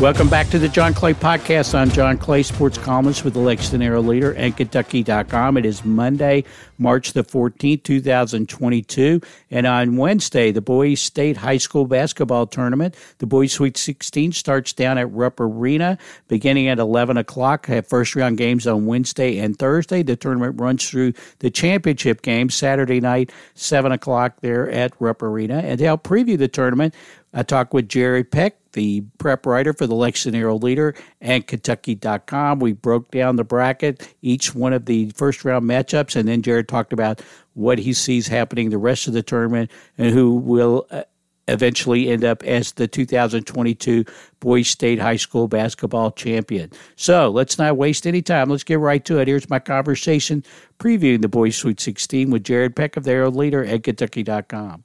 Welcome back to the John Clay Podcast. I'm John Clay, sports columnist with the Lexington Herald Leader and Kentucky.com. It is Monday, March the 14th, 2022. And on Wednesday, the Boys State High School Basketball Tournament, the Boys Sweet 16 starts down at Rupp Arena beginning at 11 o'clock. Have first round games on Wednesday and Thursday. The tournament runs through the championship game Saturday night, 7 o'clock there at Rupp Arena. And to help preview the tournament, I talked with Jared Peck, the prep writer for the Lexington Leader and Kentucky.com. We broke down the bracket, each one of the first round matchups, and then Jared talked about what he sees happening the rest of the tournament and who will uh, eventually end up as the 2022 Boys State High School basketball champion. So let's not waste any time. Let's get right to it. Here's my conversation previewing the Boys Sweet 16 with Jared Peck of the Herald Leader at Kentucky.com.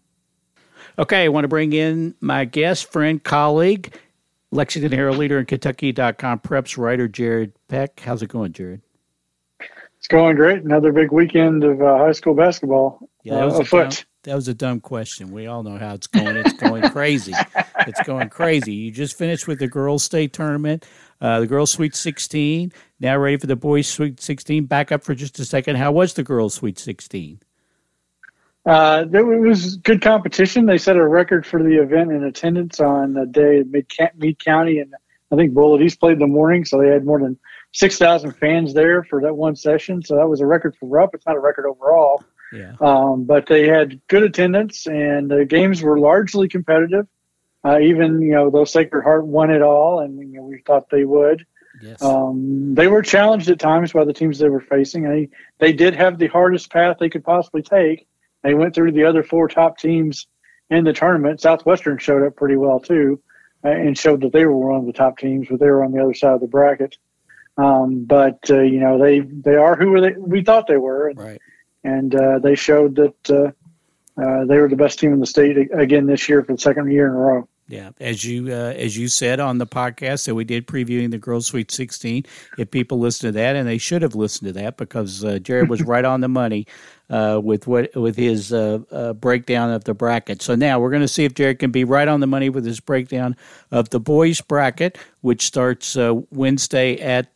Okay, I want to bring in my guest, friend, colleague, Lexington Herald Leader and Kentucky.com preps writer, Jared Peck. How's it going, Jared? It's going great. Another big weekend of uh, high school basketball yeah, that was uh, afoot. Dumb, that was a dumb question. We all know how it's going. It's going crazy. It's going crazy. You just finished with the girls' state tournament, uh, the girls' Sweet 16. Now ready for the boys' Sweet 16. Back up for just a second. How was the girls' Sweet 16? Uh, there was good competition. They set a record for the event in attendance on the day at Meade County, and I think Bullitt East played in the morning, so they had more than 6,000 fans there for that one session. So that was a record for Rupp. It's not a record overall. Yeah. Um, but they had good attendance, and the games were largely competitive. Uh, even you know, though Sacred Heart won it all, and you know, we thought they would. Yes. Um, they were challenged at times by the teams they were facing. They they did have the hardest path they could possibly take they went through the other four top teams in the tournament. Southwestern showed up pretty well too, uh, and showed that they were one of the top teams, but they were on the other side of the bracket. Um, but uh, you know they they are who they, we thought they were, and, right. and uh, they showed that uh, uh, they were the best team in the state again this year for the second year in a row. Yeah, as you uh, as you said on the podcast that we did previewing the Girls Sweet 16, if people listen to that, and they should have listened to that because uh, Jared was right on the money uh, with what with his uh, uh, breakdown of the bracket. So now we're going to see if Jared can be right on the money with his breakdown of the boys bracket, which starts uh, Wednesday at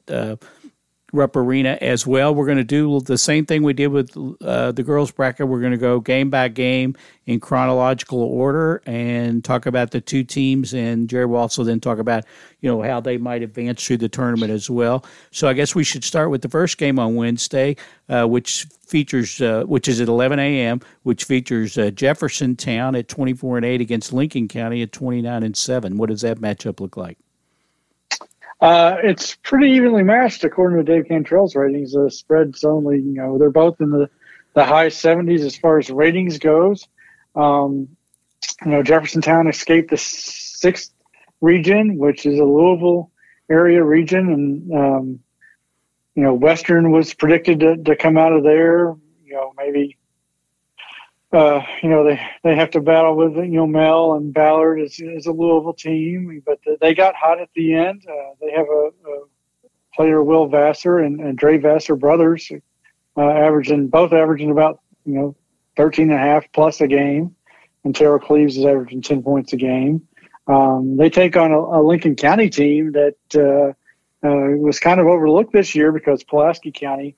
Rupp Arena as well. We're going to do the same thing we did with uh, the girls bracket. We're going to go game by game in chronological order and talk about the two teams. And Jared will also then talk about you know how they might advance through the tournament as well. So I guess we should start with the first game on Wednesday, uh, which features uh, which is at 11 a.m., which features uh, Jeffersontown at 24 and 8 against Lincoln County at 29 and 7. What does that matchup look like? Uh, it's pretty evenly matched according to Dave Cantrell's ratings. The spread's only, you know, they're both in the, the high 70s as far as ratings goes. Um, you know, Jeffersontown escaped the sixth region, which is a Louisville area region, and um, you know, Western was predicted to, to come out of there. You know, maybe uh, you know, they, they have to battle with, you know, Male and Ballard is, is a Louisville team, but they got hot at the end. Uh, they have a, a, player, Will Vassar and, and Dre Vassar brothers, uh, averaging, both averaging about, you know, 13 and a half plus a game. And Terrell Cleaves is averaging 10 points a game. Um, they take on a, a, Lincoln County team that uh, uh, was kind of overlooked this year because Pulaski County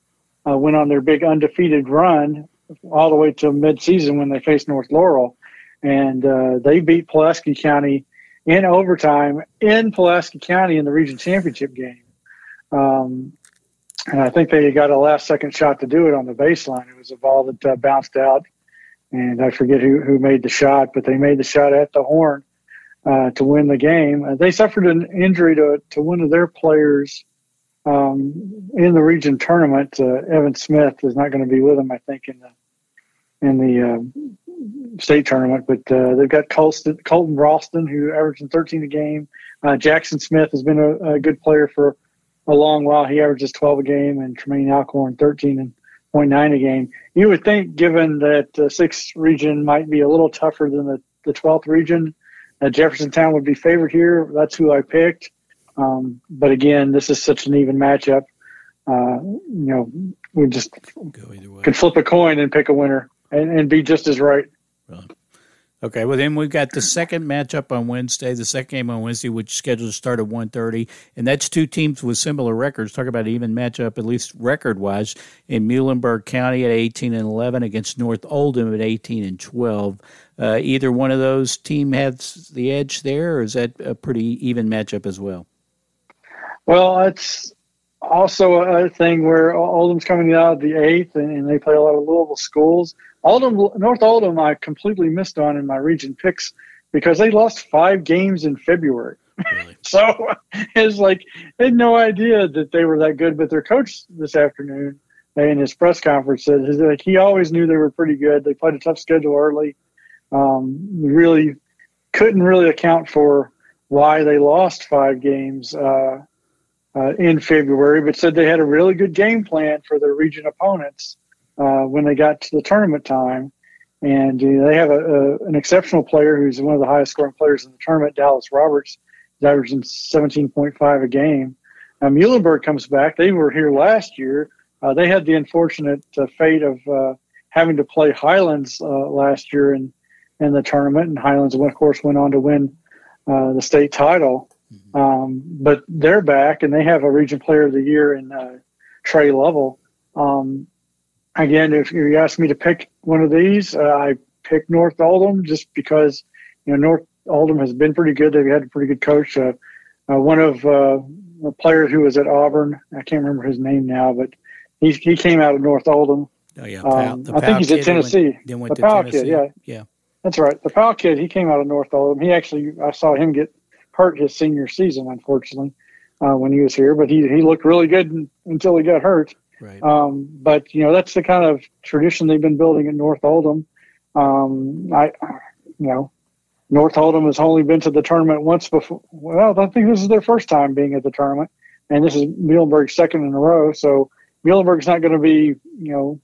uh, went on their big undefeated run all the way to mid-season when they faced North Laurel. and uh, they beat Pulaski County in overtime in Pulaski County in the region championship game. Um, and I think they got a last second shot to do it on the baseline. It was a ball that uh, bounced out, and I forget who, who made the shot, but they made the shot at the horn uh, to win the game. Uh, they suffered an injury to, to one of their players um, in the region tournament. Uh, Evan Smith is not going to be with them, I think, in the in the uh, state tournament. But uh, they've got Colston, Colton Ralston, who averaged 13 a game. Jackson Smith has been a, a good player for a long while. He averages 12 a game, and Tremaine Alcorn 13 and 0.9 a game. You would think, given that the sixth region might be a little tougher than the, the 12th region, that Jeffersontown would be favored here. That's who I picked. Um, but again, this is such an even matchup. Uh, you know, we just could flip a coin and pick a winner and, and be just as right. Okay, well then we've got the second matchup on Wednesday, the second game on Wednesday, which is scheduled to start at 1.30, and that's two teams with similar records. Talk about even matchup, at least record-wise, in Muhlenberg County at 18 and 11 against North Oldham at 18 and 12. Uh, either one of those team has the edge there, or is that a pretty even matchup as well? Well, it's also a thing where Oldham's coming out of the eighth, and, they play a lot of Louisville schools. Oldham, North Oldham, I completely missed on in my region picks because they lost five games in February. Really? so it's like they had no idea that they were that good. But their coach this afternoon in his press conference said like he always knew they were pretty good. They played a tough schedule early. Um, really couldn't really account for why they lost five games. Uh, uh, in February, but said they had a really good game plan for their region opponents uh, when they got to the tournament time. And uh, they have a, a, an exceptional player who's one of the highest scoring players in the tournament, Dallas Roberts, is averaging 17.5 a game. Now, Muhlenberg comes back. They were here last year. Uh, they had the unfortunate uh, fate of uh, having to play Highlands last year in, in the tournament, and Highlands, of course, went on to win the state title. Mm-hmm. Um, but they're back and they have a region player of the year in uh, Trey Lovell. Um, again, if you ask me to pick one of these, uh, I pick North Oldham just because, you know, North Oldham has been pretty good. They've had a pretty good coach. Uh, uh one of uh, the players who was at Auburn, I can't remember his name now, but he, he came out of North Oldham. Oh, yeah. Um, I think he's at Tennessee. Went, then went the Powell Tennessee. kid, yeah. Yeah. That's right. The Powell kid, he came out of North Oldham. He actually, I saw him get hurt his senior season, unfortunately, uh, when he was here. But he he looked really good until he got hurt. Right. Um, but you know that's the kind of tradition they've been building at North Oldham. Um, I, you know, North Oldham has only been to the tournament once before. Well, I think this is their first time being at the tournament, and this is Muhlenberg's second in a row. So Muhlenberg's not going to be, you know,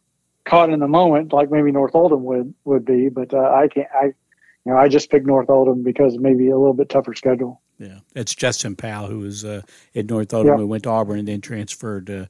caught in the moment like maybe North Oldham would would be. But uh, I can't. I you know, I just picked North Oldham because maybe a little bit tougher schedule. Yeah, it's Justin Powell who was uh, at North Oldham, yeah. who went to Auburn and then transferred uh,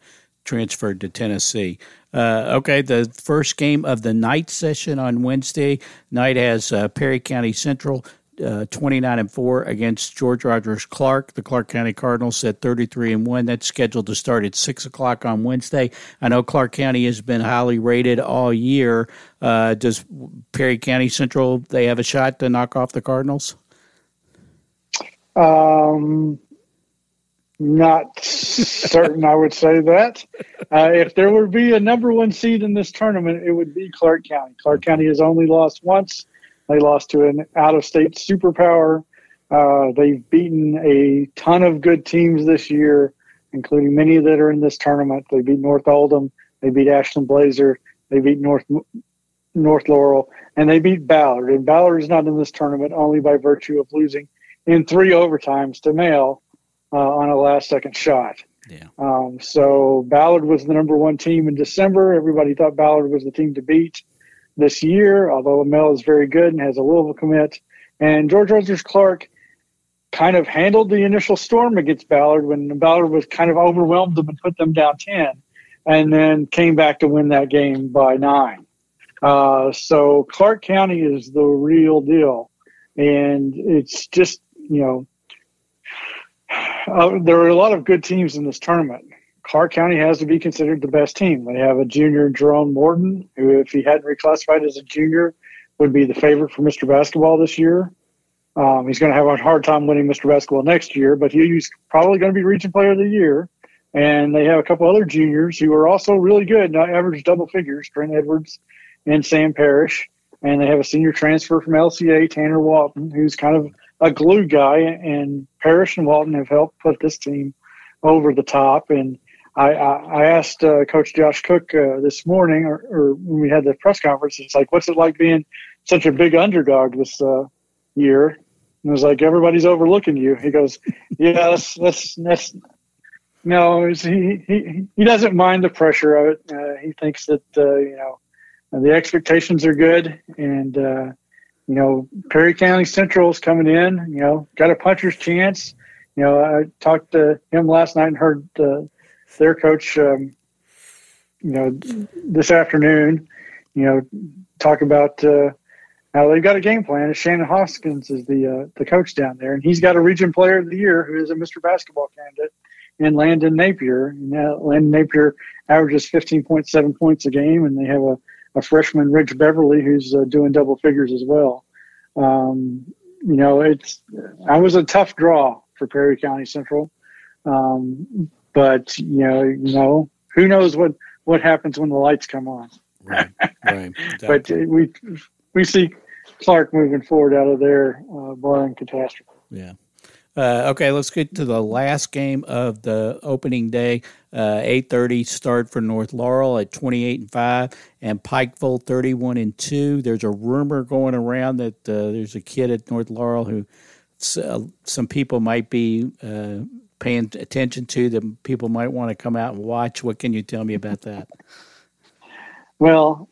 transferred to Tennessee. Uh, okay, the first game of the night session on Wednesday night has uh, Perry County Central uh, 29 and 4 against George Rogers Clark. The Clark County Cardinals at 33 and 1. That's scheduled to start at 6 o'clock on Wednesday. I know Clark County has been highly rated all year. Uh, does Perry County Central, they have a shot to knock off the Cardinals? Um, not certain I would say that. Uh, if there would be a number one seed in this tournament, it would be Clark County. Clark County has only lost once they lost to an out of state superpower. Uh, they've beaten a ton of good teams this year, including many that are in this tournament. They beat North Oldham, they beat Ashland Blazer, they beat North North Laurel, and they beat Ballard. And Ballard is not in this tournament only by virtue of losing in three overtimes to Male uh, on a last second shot. Yeah. Um, so Ballard was the number one team in December. Everybody thought Ballard was the team to beat this year, although Male is very good and has a Louisville commit. And George Rogers Clark kind of handled the initial storm against Ballard when Ballard was kind of overwhelmed them and put them down 10, and then came back to win that game by nine. Uh, so Clark County is the real deal. And it's just, you know, uh, there are a lot of good teams in this tournament. Clark County has to be considered the best team. They have a junior, Jerome Morton, who, if he hadn't reclassified as a junior, would be the favorite for Mr. Basketball this year. Um, he's going to have a hard time winning Mr. Basketball next year, but he's probably going to be Region Player of the Year. And they have a couple other juniors who are also really good, not average double figures, Trent Edwards and Sam Parrish. And they have a senior transfer from LCA, Tanner Walton, who's kind of a glue guy. And Parrish and Walton have helped put this team over the top. And I, I, asked uh, Coach Josh Cook uh, this morning, or, or, when we had the press conference, it's like, what's it like being such a big underdog this uh, year? And I was like, everybody's overlooking you. He goes, yeah, that's that's that's no, he, he he doesn't mind the pressure of it. Uh, he thinks that uh, you know the expectations are good, and uh, you know Perry County Central is coming in. You know, got a puncher's chance. You know, I talked to him last night and heard uh, their coach. Um, you know, this afternoon. You know, talk about uh, how they've got a game plan. Shannon Hoskins is the uh, the coach down there, and he's got a Region Player of the Year who is a Mr. Basketball candidate and Landon Napier. And, Landon Napier averages 15.7 points a game, and they have a, a freshman, Rich Beverly, who's uh, doing double figures as well. Um, you know, it's I was a tough draw for Perry County Central, um, but you know, you know, who knows what what happens when the lights come on. Right, right. But we we see Clark moving forward out of there, uh, barring catastrophe. Yeah. Uh, okay, let's get to the last game of the opening day. Uh, Eight thirty start for North Laurel at twenty eight and five, and Pikeville thirty one and two. There's a rumor going around that uh, there's a kid at North Laurel who uh, some people might be uh, paying attention to. That people might want to come out and watch. What can you tell me about that? Well,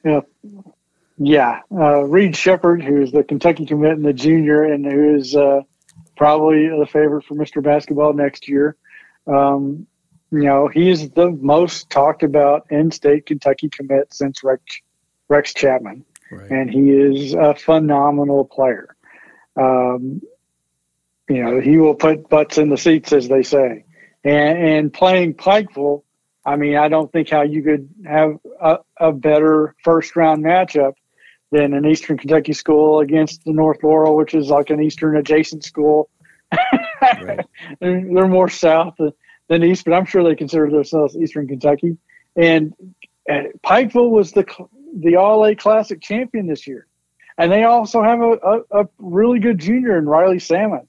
yeah, uh, Reed Sheppard, who's the Kentucky commit and the junior, and who's probably the favorite for Mr. Basketball next year. Um, you know, he is the most talked about in-state Kentucky commit since Rex, Rex Chapman, right. and he is a phenomenal player. Um, you know, he will put butts in the seats, as they say. And, and playing Pikeville, I mean, I don't think how you could have a, a better first round matchup than an Eastern Kentucky school against the North Laurel, which is like an Eastern adjacent school. right. they're, they're, more south than east, but I'm sure they consider themselves Eastern Kentucky. And, Pikeville was the the All A Classic champion this year, and they also have a, a, a really good junior in Riley Salmon.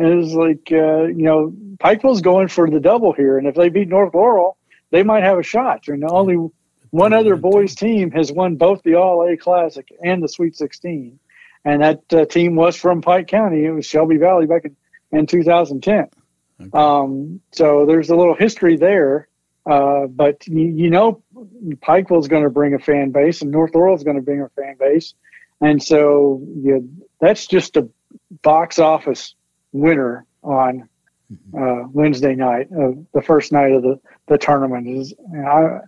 And it's like uh, you know Pikeville's going for the double here, and if they beat North Laurel, they might have a shot. And the only one other boys team has won both the All A Classic and the Sweet 16, and that uh, team was from Pike County. It was Shelby Valley back in, in 2010. Okay. Um, so there's a little history there, uh, but you, you know, Pikeville is going to bring a fan base, and North Laurel is going to bring a fan base, and so you, that's just a box office winner on mm-hmm. uh, Wednesday night, uh, the first night of the the tournament. Is I,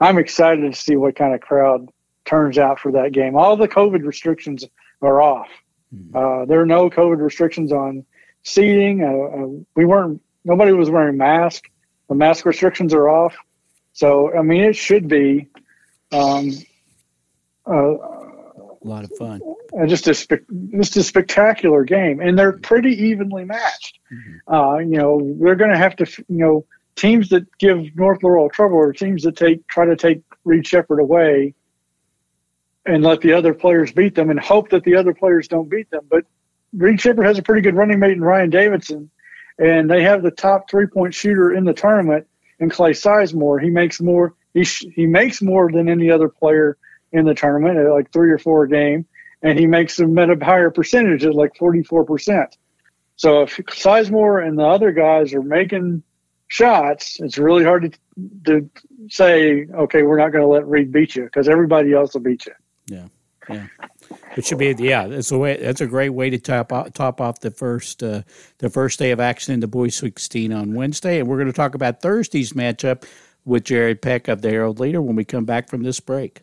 I'm excited to see what kind of crowd turns out for that game. All the COVID restrictions are off. Mm-hmm. Uh, there are no COVID restrictions on seating. Uh, uh, we weren't. Nobody was wearing masks. The mask restrictions are off. So I mean, it should be um, uh, a lot of fun. Uh, just a spe- just a spectacular game, and they're pretty evenly matched. Mm-hmm. Uh, you know, they're going to have to you know teams that give North Laurel trouble are teams that take try to take Reed Sheppard away and let the other players beat them and hope that the other players don't beat them. But Reed Sheppard has a pretty good running mate in Ryan Davidson, and they have the top three point shooter in the tournament in Clay Sizemore. He makes more he sh- he makes more than any other player in the tournament at like three or four a game, and he makes them at a higher percentage at like forty four percent. So if Sizemore and the other guys are making shots, it's really hard to, to say, okay, we're not going to let Reed beat you because everybody else will beat you. Yeah, yeah. It should be yeah. That's a way. That's a great way to top top off the first uh, the first day of action in the boys 16 on Wednesday, and we're going to talk about Thursday's matchup with Jared Peck of the Herald Leader when we come back from this break.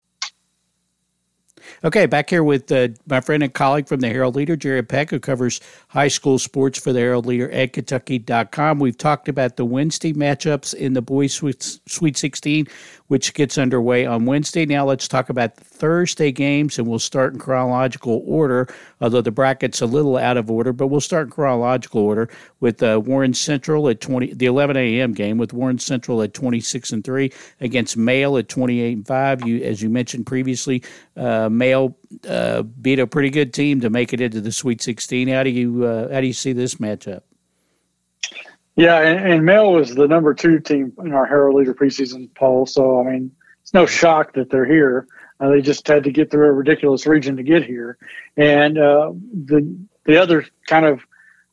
Okay, back here with uh, my friend and colleague from the Herald Leader, Jared Peck, who covers high school sports for the Herald Leader at Kentucky.com. We've talked about the Wednesday matchups in the boys' Sweet, Sweet 16 which gets underway on Wednesday. Now let's talk about Thursday games, and we'll start in chronological order, although the bracket's a little out of order, but we'll start in chronological order with uh, Warren Central at 20, the 11 a.m. game with Warren Central at 26 and 3 against Male at 28 and 5. You, as you mentioned previously, uh, Male uh, beat a pretty good team to make it into the Sweet 16. How do you uh, how do you see this matchup? Yeah, and, and Male was the number two team in our Herald Leader preseason poll. So, I mean, it's no shock that they're here. Uh, they just had to get through a ridiculous region to get here. And uh, the the other kind of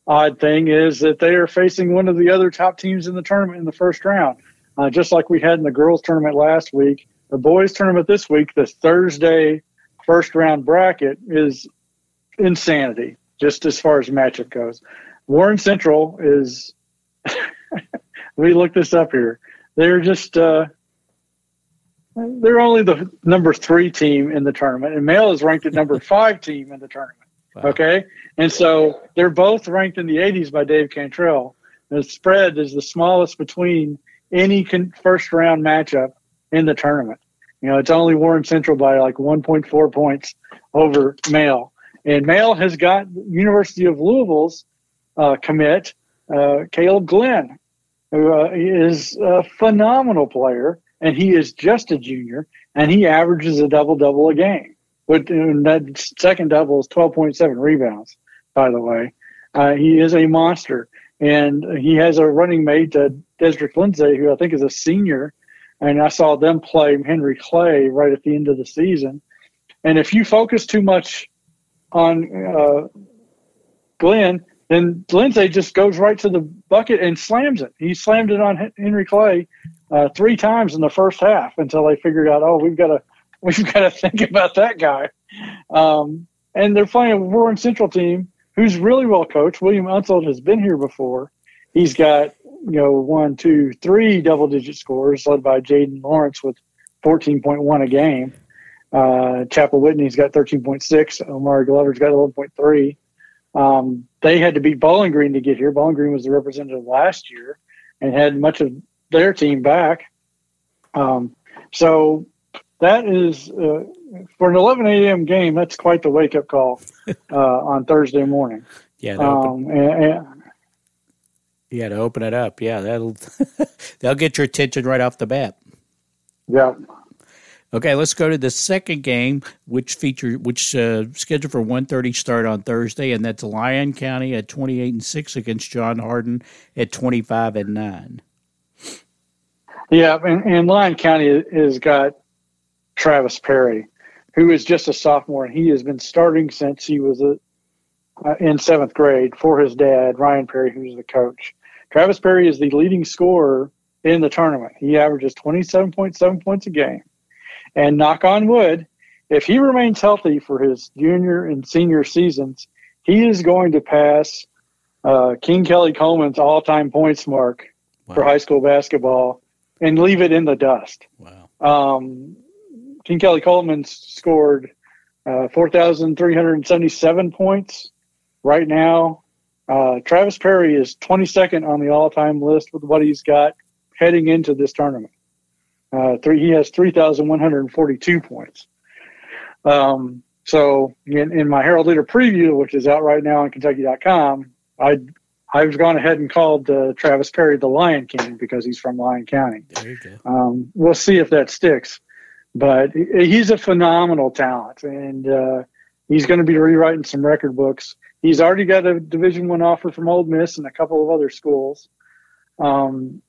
odd thing is that they are facing one of the other top teams in the tournament in the first round, uh, just like we had in the girls' tournament last week. The boys' tournament this week, the Thursday first round bracket, is insanity, just as far as matchup goes. Warren Central is we looked this up here. They're just uh, they're only the number three team in the tournament, and Male is ranked at number five team in the tournament. Wow. Okay, and so they're both ranked in the 80s by Dave Cantrell. The spread is the smallest between any con- first round matchup in the tournament. You know, it's only Warren Central by like 1.4 points over Male, and Male has got University of Louisville's uh, commit uh, Kaleb Glenn, who uh, is a phenomenal player, and he is just a junior, and he averages a double double a game. But that second double is 12.7 rebounds, by the way. Uh, he is a monster, and he has a running mate, uh, Desrick Lindsay, who I think is a senior. And I saw them play Henry Clay right at the end of the season. And if you focus too much on uh, Glenn, then Lindsay just goes right to the bucket and slams it. He slammed it on Henry Clay uh, three times in the first half until they figured out, oh, we've got to we've got to think about that guy. Um, and they're playing a Warren Central team who's really well coached. William Unseld has been here before. He's got you know one, two, three double digit scores led by Jaden Lawrence with 14.1 a game. Uh, Chapel Whitney's got 13.6. Omar Glover's got 11.3. Um, they had to beat Bowling Green to get here. Bowling Green was the representative last year and had much of their team back. Um, so that is uh, for an 11 a.m. game. That's quite the wake up call uh, on Thursday morning. Yeah, um, and, and, yeah, to open it up. Yeah, that'll they'll get your attention right off the bat. Yeah. Okay, let's go to the second game, which feature which uh, scheduled for 1.30 start on Thursday, and that's Lyon County at 28 and six against John Hardin at 25 and nine. Yeah, and, and Lyon County has got Travis Perry, who is just a sophomore, and he has been starting since he was a, uh, in seventh grade for his dad, Ryan Perry, who's the coach. Travis Perry is the leading scorer in the tournament. He averages 27.7 points a game. And knock on wood, if he remains healthy for his junior and senior seasons, he is going to pass uh, King Kelly Coleman's all time points mark wow. for high school basketball and leave it in the dust. Wow. Um, King Kelly Coleman scored uh, 4,377 points right now. Uh, Travis Perry is 22nd on the all time list with what he's got heading into this tournament. Uh, three, he has 3,142 points. Um, so in, in my Herald Leader preview, which is out right now on Kentucky.com, I I've gone ahead and called uh, Travis Perry the Lion King because he's from Lyon County. There you go. Um, we'll see if that sticks, but he's a phenomenal talent, and uh, he's going to be rewriting some record books. He's already got a Division One offer from Ole Miss and a couple of other schools. Um,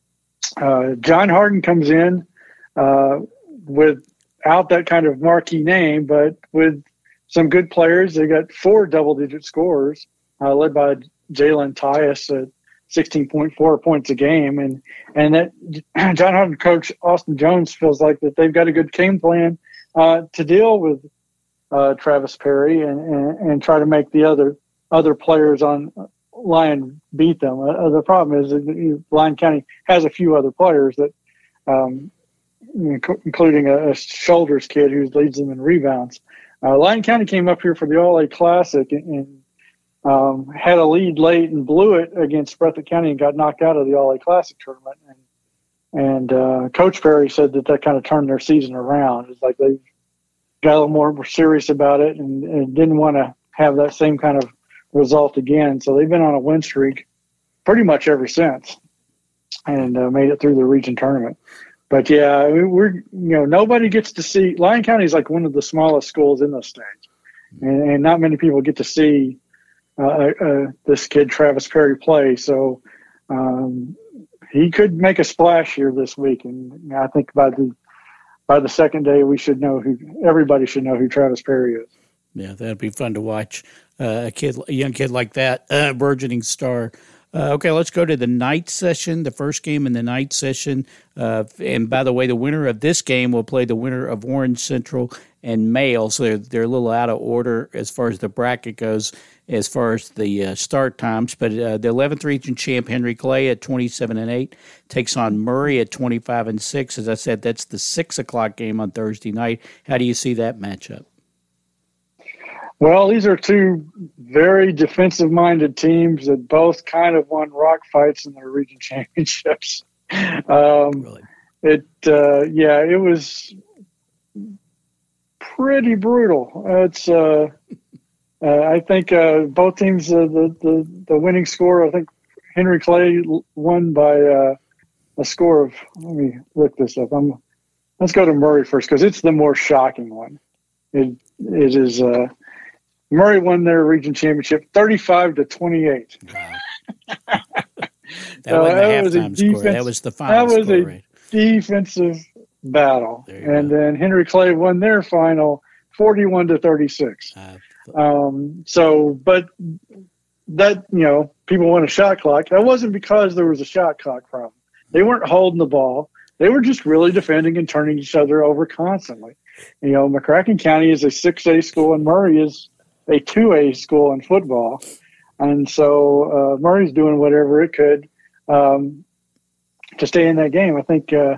uh, John Hardin comes in uh, without that kind of marquee name, but with some good players. They got four double-digit scores, uh, led by Jalen Tyus at 16.4 points a game, and and that John Hardin coach Austin Jones feels like that they've got a good game plan uh, to deal with uh, Travis Perry and, and, and try to make the other other players on Lyon beat them. Uh, the problem is that Lyon County has a few other players that, um, including a, a, shoulders kid who leads them in rebounds. Uh, Lyon County came up here for the All A Classic and, and um, had a lead late and blew it against Breathitt County and got knocked out of the All A Classic tournament. And, and uh, Coach Perry said that that kind of turned their season around. It's like they got a little more serious about it and, and didn't want to have that same kind of result again. So they've been on a win streak pretty much ever since, and uh, made it through the region tournament. But yeah, we're you know nobody gets to see Lyon County is like one of the smallest schools in the state, and, and not many people get to see uh, uh, uh, this kid Travis Perry play. So um, he could make a splash here this week, and I think by the by the second day we should know who everybody should know who Travis Perry is. Yeah, that'd be fun to watch uh, a kid, a young kid like that, uh, burgeoning star. Uh, okay, let's go to the night session, the first game in the night session. Uh, and by the way, the winner of this game will play the winner of Warren Central and Male. So they're, they're a little out of order as far as the bracket goes, as far as the uh, start times. But uh, the 11th region champ, Henry Clay, at 27 and 8, takes on Murray at 25 and 6. As I said, that's the 6 o'clock game on Thursday night. How do you see that matchup? Well, these are two very defensive minded teams that both kind of won rock fights in their region championships. Um, really? It, uh, yeah, it was pretty brutal. It's, uh, uh, I think uh, both teams, uh, the, the, the winning score, I think Henry Clay won by uh, a score of, let me look this up. I'm, let's go to Murray first because it's the more shocking one. It, it is, Murray won their region championship 35 to 28. Wow. that, so that was a defense, That was the final That was score, a right? defensive battle. And go. then Henry Clay won their final 41 to 36. Uh, um, so, but that, you know, people want a shot clock. That wasn't because there was a shot clock problem. They weren't holding the ball. They were just really defending and turning each other over constantly. You know, McCracken County is a 6A school and Murray is a 2A school in football. And so uh, Murray's doing whatever it could um, to stay in that game. I think uh,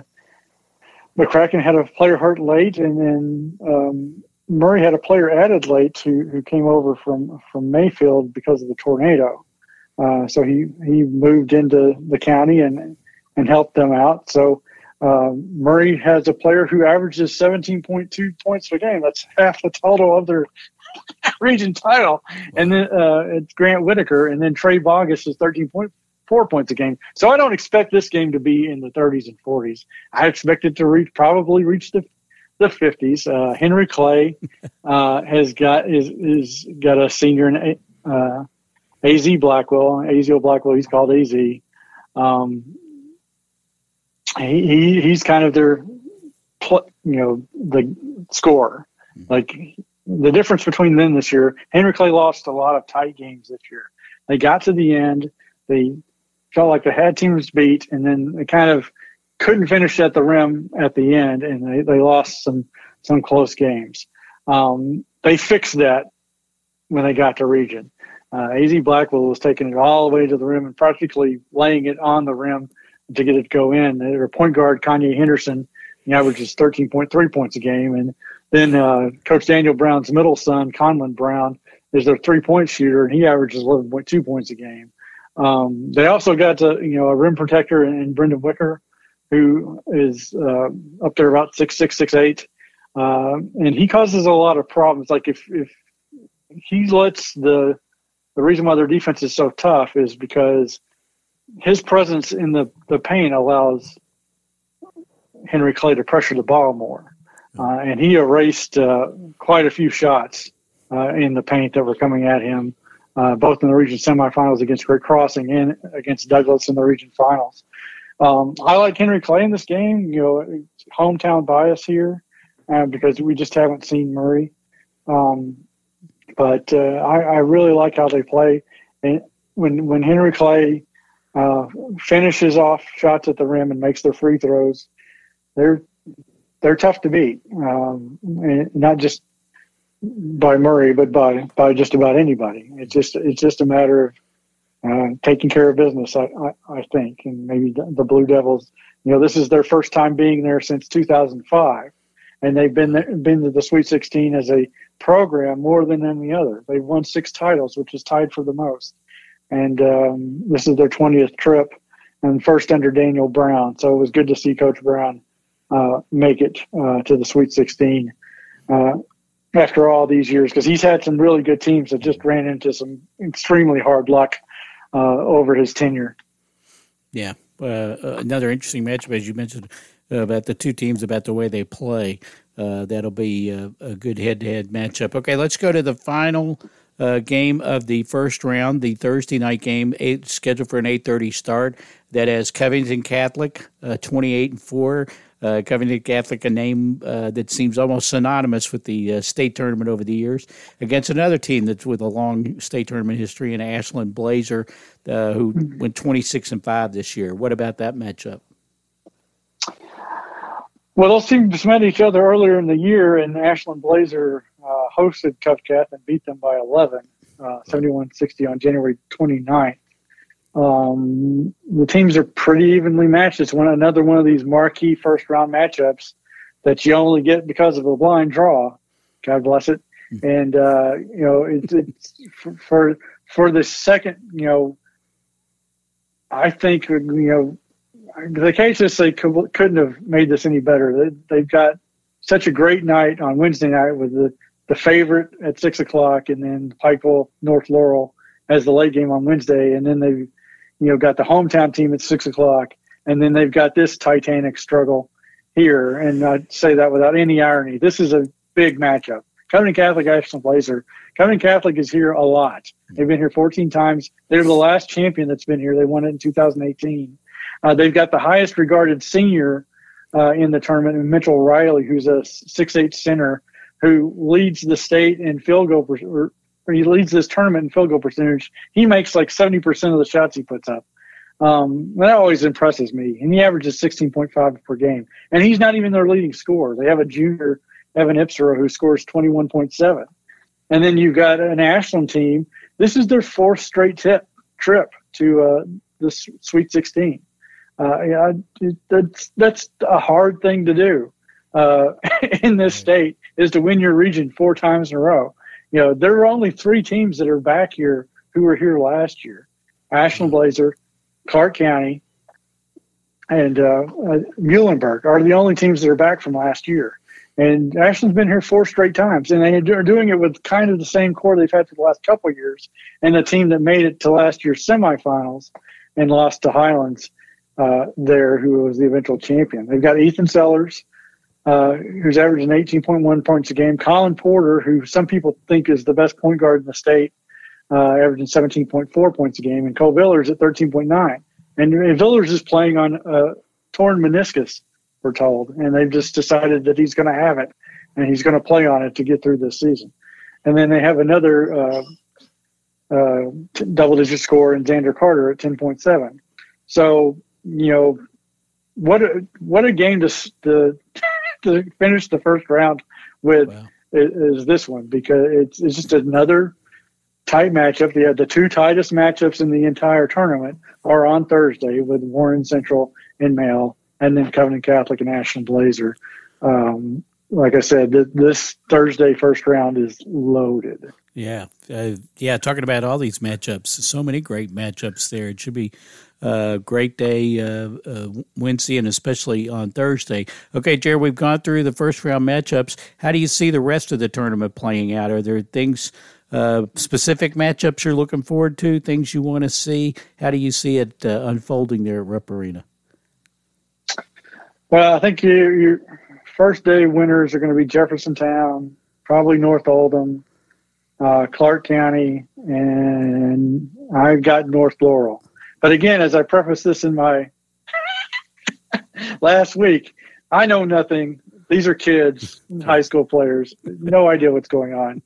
McCracken had a player hurt late, and then um, Murray had a player added late who, who came over from, from Mayfield because of the tornado. Uh, so he, he moved into the county and and helped them out. So um, Murray has a player who averages 17.2 points per game. That's half the total of their region title. And then uh, it's Grant Whitaker, and then Trey Bogus is 13.4 points a game. So I don't expect this game to be in the 30s and 40s. I expect it to reach probably reach the the 50s. Uh, Henry Clay uh, has got is is got a senior in uh, AZ Blackwell, Azio Blackwell. He's called AZ. Um, he, he he's kind of their you know the scorer. Like the difference between them this year, Henry Clay lost a lot of tight games this year. They got to the end, they felt like they had teams beat, and then they kind of couldn't finish at the rim at the end, and they, they lost some some close games. Um, they fixed that when they got to region. Uh, AZ Blackwell was taking it all the way to the rim and practically laying it on the rim to get it to go in. Their point guard Kanye Henderson, he averages 13.3 points a game, and then uh, Coach Daniel Brown's middle son, Conlon Brown, is their three point shooter, and he averages 11.2 points a game. Um, they also got to, you know a rim protector in Brendan Wicker, who is uh, up there about six six six eight. uh, and he causes a lot of problems. Like if if he lets the the reason why their defense is so tough is because his presence in the the paint allows Henry Clay to pressure the ball more, uh, and he erased uh, quite a few shots uh, in the paint that were coming at him, uh, both in the region semifinals against Great Crossing and against Douglas in the region finals. Um, I like Henry Clay in this game. You know, hometown bias here uh, because we just haven't seen Murray. Um, but I, I, really like how they play. And when when Henry Clay uh, finishes off shots at the rim and makes their free throws, they're they're tough to beat. Um, not just by Murray, but by by just about anybody. It's just it's just a matter of uh, taking care of business. I, I, I think, and maybe the, Blue Devils. You know, this is their first time being there since 2005, and they've been there, been to the Sweet 16 as a program more than any other. They've won six titles, which is tied for the most, and um, this is their 20th trip and first under Daniel Brown. So it was good to see Coach Brown make it uh, to the Sweet 16 uh, after all these years because he's had some really good teams that just ran into some extremely hard luck uh, over his tenure. Yeah, uh, another interesting matchup, as you mentioned about the two teams, about the way they play. Uh, that'll be a, a good head-to-head matchup. Okay, let's go to the final uh, game of the first round, the Thursday night game, eight, scheduled for an 8:30 start. That has Covington Catholic, uh, 28 and four, uh, Covington Catholic, a name uh, that seems almost synonymous with the uh, state tournament over the years, against another team that's with a long state tournament history in Ashland Blazer, uh, who went 26 and 5 this year. What about that matchup? Well, those teams met each other earlier in the year, and Ashland Blazer uh, hosted Covcath and beat them by 11, uh, 71 60 on January 29th. Um, the teams are pretty evenly matched. It's one another one of these marquee first round matchups that you only get because of a blind draw. God bless it. Mm-hmm. And uh, you know, it's, it's for for the second. You know, I think you know the case is they could, couldn't have made this any better. They, they've got such a great night on Wednesday night with the the favorite at six o'clock, and then Pikeville North Laurel as the late game on Wednesday, and then they you know, got the hometown team at six o'clock, and then they've got this Titanic struggle here. And I say that without any irony. This is a big matchup. Covington Catholic Ashland Blazer. Covington Catholic is here a lot. They've been here 14 times. They're the last champion that's been here. They won it in 2018. Uh, they've got the highest regarded senior uh, in the tournament, Mitchell Riley, who's a six-eight center who leads the state in field goal per- he leads this tournament in field goal percentage. He makes like 70% of the shots he puts up. Um, that always impresses me. And he averages 16.5 per game. And he's not even their leading scorer. They have a junior, Evan Ipsaro, who scores 21.7. And then you've got an Ashland team. This is their fourth straight tip, trip to uh, the Sweet 16. Uh, yeah, that's that's a hard thing to do uh, in this state is to win your region four times in a row you know, there are only three teams that are back here who were here last year Ashland Blazer, Clark County, and uh, uh, Muhlenberg are the only teams that are back from last year. And Ashland's been here four straight times, and they are doing it with kind of the same core they've had for the last couple years. And the team that made it to last year's semifinals and lost to Highlands uh, there, who was the eventual champion. They've got Ethan Sellers, uh, who's averaging 18.1 points a game. Colin Porter, who some people think is the best point guard in the state, uh, averaging 17.4 points a game. And Cole Villers at 13.9. And, and Villers is playing on a torn meniscus, we're told. And they've just decided that he's going to have it and he's going to play on it to get through this season. And then they have another uh, uh, double digit score in Xander Carter at 10.7. So, you know, what a, what a game to, to to finish the first round with wow. is, is, this one because it's, it's just another tight matchup. The, the two tightest matchups in the entire tournament are on Thursday with Warren Central and Male, and then Covington Catholic and Ashland Blazer. Um, like I said, th- this Thursday first round is loaded. Yeah, uh, yeah. Talking about all these matchups, so many great matchups there. It should be uh, great day uh, uh, Wednesday and especially on Thursday. Okay, Jared, we've gone through the first round matchups. How do you see the rest of the tournament playing out? Are there things, uh, specific matchups you're looking forward to, things you want to see? How do you see it uh, unfolding there at Rupp Arena? Well, I think your, your first day winners are going to be Jeffersontown, probably North Oldham, uh, Clark County, and I've got North Laurel. But again, as I preface this in my last week, I know nothing. These are kids, high school players, no idea what's going on.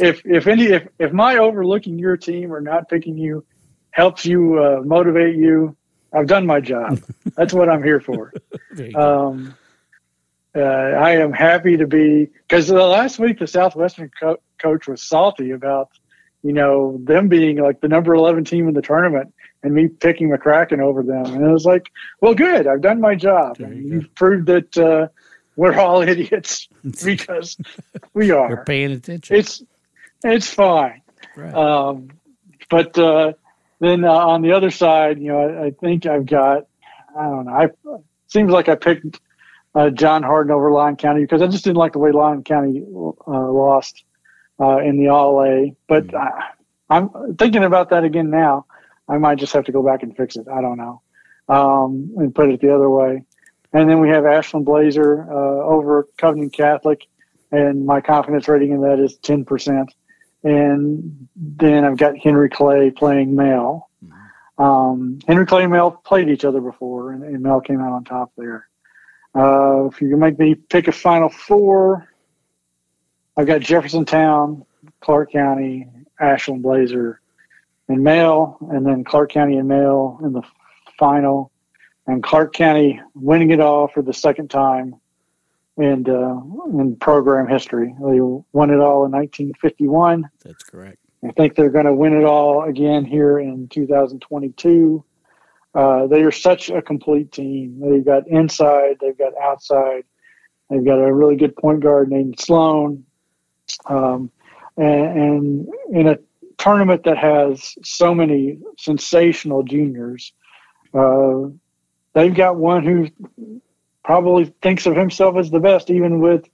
If if any if, if my overlooking your team or not picking you helps you uh, motivate you, I've done my job. That's what I'm here for. Um, uh, I am happy to be because the last week the Southwestern co- coach was salty about you know them being like the number 11 team in the tournament and me picking McCracken over them, and it was like, well, good, I've done my job. You You've proved that uh, we're all idiots because we are. You're paying attention. It's it's fine. Right. Um, but uh, then uh, on the other side, you know, I, I, think I've got, I don't know, I seems like I picked uh, John Hardin over Lyon County because I just didn't like the way Lyon County uh, lost uh, in the All A. But mm-hmm. I, I'm thinking about that again now. I might just have to go back and fix it. I don't know, um, and put it the other way. And then we have Ashland Blazer uh, over Covington Catholic, and my confidence rating in that is ten percent and then I've got Henry Clay playing Male. Mm-hmm. Um, Henry Clay and Male played each other before, and, and Male came out on top there. Uh, if you can make me pick a final four, I've got Jeffersontown, Clark County, Ashland Blazer, and Male, and then Clark County and Male in the final, and Clark County winning it all for the second time and uh, in program history. They won it all in 1951. That's correct. I think they're going to win it all again here in 2022. Uh, they are such a complete team. They've got inside, they've got outside, they've got a really good point guard named Sloan. Um, and, and in a tournament that has so many sensational juniors, uh, they've got one who probably thinks of himself as the best, even with,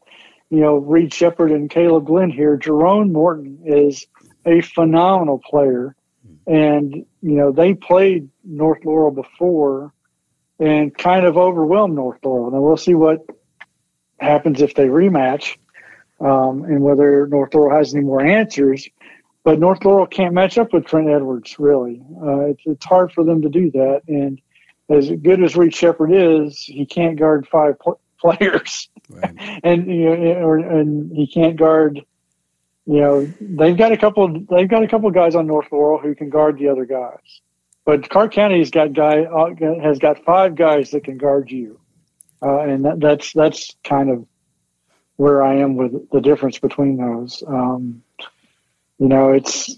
you know, Reed Sheppard and Kaleb Glenn here. Jerome Morton is a phenomenal player. And, you know, they played North Laurel before and kind of overwhelmed North Laurel. Now we'll see what happens if they rematch um, and whether North Laurel has any more answers. But North Laurel can't match up with Trent Edwards, really. Uh, it's, it's hard for them to do that. And as good as Reed Sheppard is, he can't guard five pl- players, right. and you know, or, and he can't guard. You know, they've got a couple. They've got a couple guys on North Laurel who can guard the other guys, but Clark County's got guy uh, has got five guys that can guard you, uh, and that, that's that's kind of where I am with the difference between those. Um, you know, it's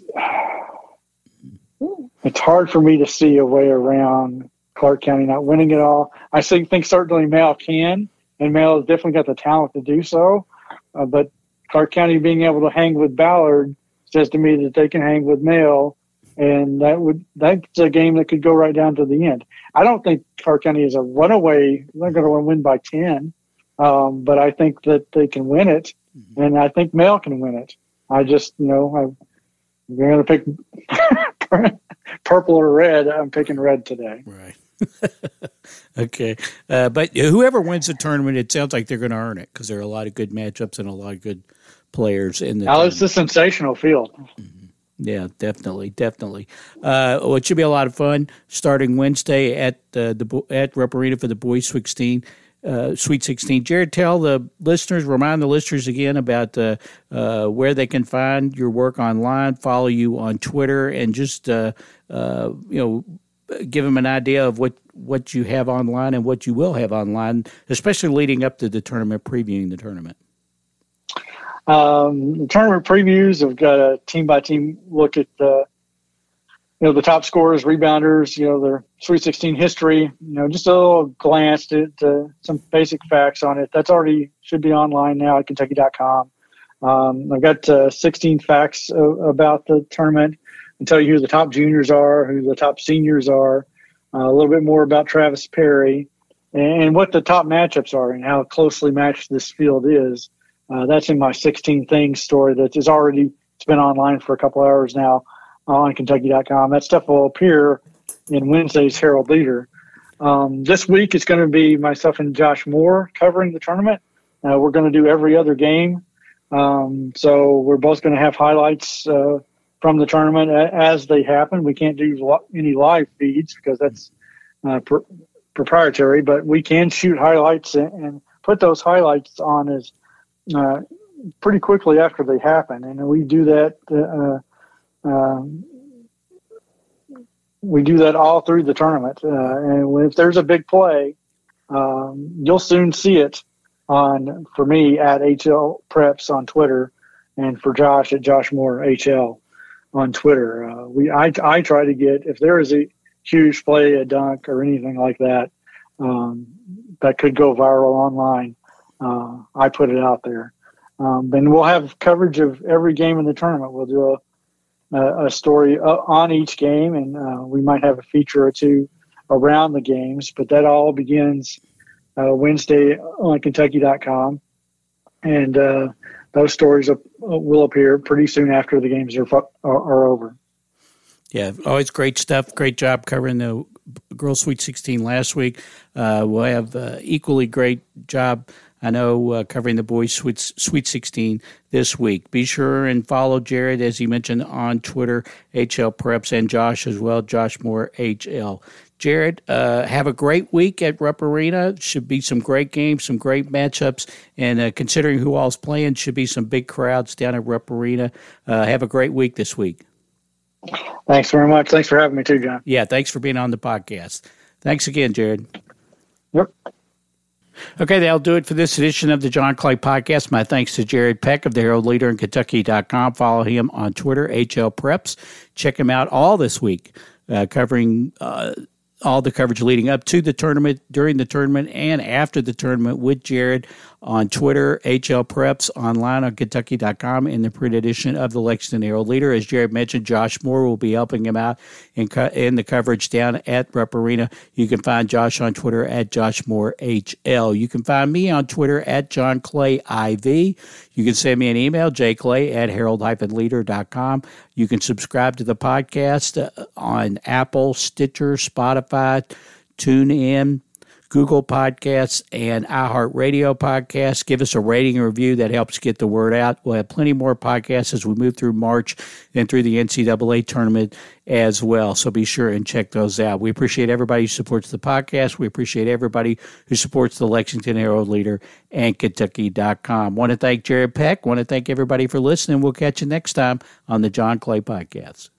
it's hard for me to see a way around Clark County not winning it all. I think, certainly Male can, and Male has definitely got the talent to do so. Uh, but Clark County being able to hang with Ballard says to me that they can hang with Male, and that would that's a game that could go right down to the end. I don't think Clark County is a runaway. They're going to win by ten, um, but I think that they can win it, mm-hmm. and I think Male can win it. I just you know I'm going to pick purple or red. I'm picking red today. Right. okay, uh, but whoever wins the tournament, it sounds like they're going to earn it because there are a lot of good matchups and a lot of good players in the. Now it's a sensational field. Mm-hmm. Yeah, definitely, definitely. Uh, well, it should be a lot of fun starting Wednesday at uh, the at Rupp Arena for the boys' sixteen. Uh, Sweet 16. Jared, tell the listeners, remind the listeners again about uh, uh, where they can find your work online, follow you on Twitter, and just uh, uh, you know give them an idea of what, what you have online and what you will have online, especially leading up to the tournament, previewing the tournament? Um, tournament previews I've got a team by team look at the you know the top scorers, rebounders, you know their Sweet 16 history. You know, just a little glance at uh, some basic facts on it. That's already should be online now at Kentucky.com. Um, I've got uh, 16 facts uh, about the tournament and tell you who the top juniors are, who the top seniors are, uh, a little bit more about Travis Perry, and what the top matchups are and how closely matched this field is. Uh, that's in my 16 things story that is already it's been online for a couple hours now on Kentucky.com. That stuff will appear in Wednesday's Herald Leader. Um, this week it's going to be myself and Josh Moore covering the tournament. Uh, we're going to do every other game. Um, so we're both going to have highlights uh, from the tournament as they happen. We can't do any live feeds because that's uh, pr- proprietary, but we can shoot highlights and, and put those highlights on as uh, pretty quickly after they happen. And we do that. Um, we do that all through the tournament. Uh, and if there's a big play, um, you'll soon see it on for me at HL Preps on Twitter, and for Josh at Josh Moore HL on Twitter. Uh, we I, I try to get if there is a huge play, a dunk, or anything like that um, that could go viral online, uh, I put it out there. Um, and we'll have coverage of every game in the tournament. We'll do a, a, story uh, on each game, and uh, we might have a feature or two around the games. But that all begins uh, Wednesday on Kentucky.com, and those stories will appear pretty soon after the games are, are, are over. Yeah, always great stuff. Great job covering the Girls Sweet 16 last week. Uh, we'll have uh, equally great job. I know uh, covering the boys Sweet, Sweet 16 this week. Be sure and follow Jared as he mentioned on Twitter, HL Preps, and Josh as well, Josh Moore HL. Jared, uh, have a great week at Rupp Arena. Should be some great games, some great matchups, and uh, considering who all's playing, should be some big crowds down at Rupp Arena. Uh, have a great week this week. Thanks very much. Thanks for having me too, John. Yeah, thanks for being on the podcast. Thanks again, Jared. Yep. Okay, that'll do it for this edition of the John Clay Podcast. My thanks to Jared Peck of the Herald Leader in Kentucky.com. Follow him on Twitter, HL Preps. Check him out all this week, uh, covering uh, all the coverage leading up to the tournament, during the tournament, and after the tournament with Jared on Twitter, HL Preps, online on Kentucky.com, in the print edition of the Lexington Herald Leader. As Jared mentioned, Josh Moore will be helping him out in, co- in the coverage down at Rupp Arena. You can find Josh on Twitter at Josh Moore HL. You can find me on Twitter at John Clay IV. You can send me an email, jclay at herald-leader.com. You can subscribe to the podcast uh, on Apple, Stitcher, Spotify, TuneIn, Google Podcasts, and iHeartRadio Podcasts. Give us a rating review that helps get the word out. We'll have plenty more podcasts as we move through March and through the NCAA tournament as well. So be sure and check those out. We appreciate everybody who supports the podcast. We appreciate everybody who supports the Lexington Herald Leader and Kentucky.com. Want to thank Jared Peck. Want to thank everybody for listening. We'll catch you next time on the John Clay Podcast.